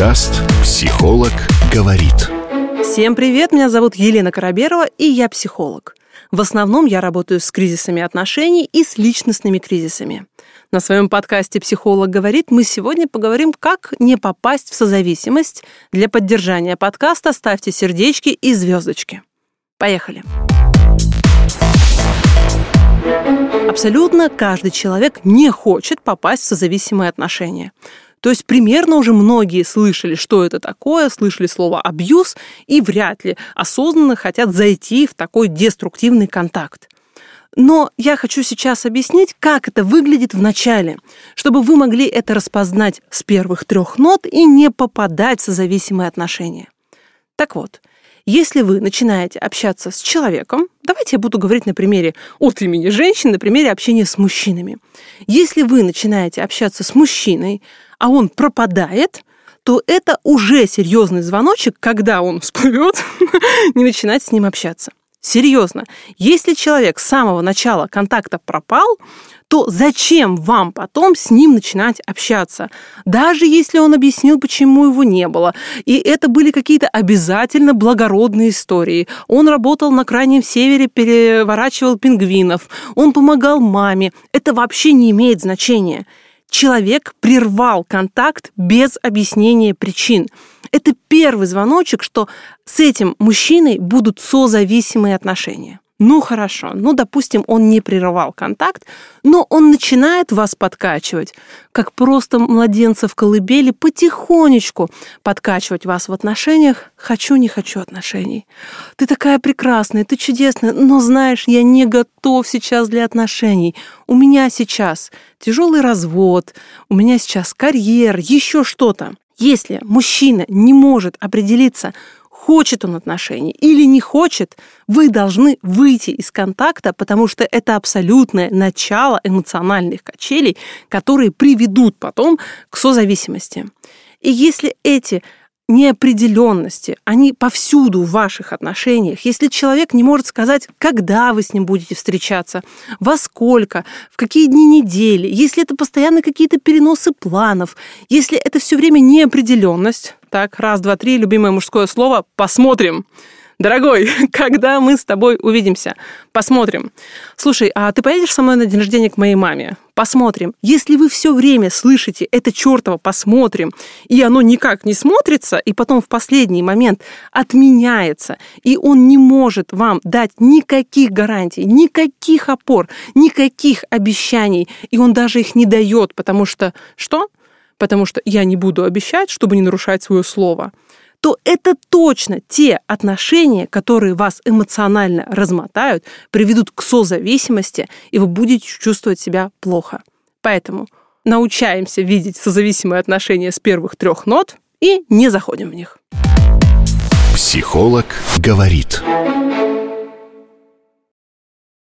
Подкаст «Психолог говорит». Всем привет, меня зовут Елена Караберова, и я психолог. В основном я работаю с кризисами отношений и с личностными кризисами. На своем подкасте «Психолог говорит» мы сегодня поговорим, как не попасть в созависимость. Для поддержания подкаста ставьте сердечки и звездочки. Поехали! Абсолютно каждый человек не хочет попасть в созависимые отношения. То есть примерно уже многие слышали, что это такое, слышали слово «абьюз» и вряд ли осознанно хотят зайти в такой деструктивный контакт. Но я хочу сейчас объяснить, как это выглядит в начале, чтобы вы могли это распознать с первых трех нот и не попадать в созависимые отношения. Так вот, если вы начинаете общаться с человеком, давайте я буду говорить на примере от имени женщин, на примере общения с мужчинами. Если вы начинаете общаться с мужчиной, а он пропадает, то это уже серьезный звоночек, когда он всплывет, не начинать с ним общаться. Серьезно, если человек с самого начала контакта пропал, то зачем вам потом с ним начинать общаться? Даже если он объяснил, почему его не было. И это были какие-то обязательно благородные истории. Он работал на Крайнем Севере, переворачивал пингвинов. Он помогал маме. Это вообще не имеет значения. Человек прервал контакт без объяснения причин. Это первый звоночек, что с этим мужчиной будут созависимые отношения. Ну хорошо, ну допустим, он не прерывал контакт, но он начинает вас подкачивать, как просто младенца в колыбели, потихонечку подкачивать вас в отношениях. Хочу, не хочу отношений. Ты такая прекрасная, ты чудесная, но знаешь, я не готов сейчас для отношений. У меня сейчас тяжелый развод, у меня сейчас карьер, еще что-то. Если мужчина не может определиться, хочет он отношений или не хочет, вы должны выйти из контакта, потому что это абсолютное начало эмоциональных качелей, которые приведут потом к созависимости. И если эти неопределенности, они повсюду в ваших отношениях. Если человек не может сказать, когда вы с ним будете встречаться, во сколько, в какие дни недели, если это постоянно какие-то переносы планов, если это все время неопределенность, так, раз, два, три, любимое мужское слово, посмотрим. Дорогой, когда мы с тобой увидимся? Посмотрим. Слушай, а ты поедешь со мной на день рождения к моей маме? Посмотрим. Если вы все время слышите это чертово «посмотрим», и оно никак не смотрится, и потом в последний момент отменяется, и он не может вам дать никаких гарантий, никаких опор, никаких обещаний, и он даже их не дает, потому что что? Потому что я не буду обещать, чтобы не нарушать свое слово то это точно те отношения, которые вас эмоционально размотают, приведут к созависимости, и вы будете чувствовать себя плохо. Поэтому научаемся видеть созависимые отношения с первых трех нот и не заходим в них. Психолог говорит.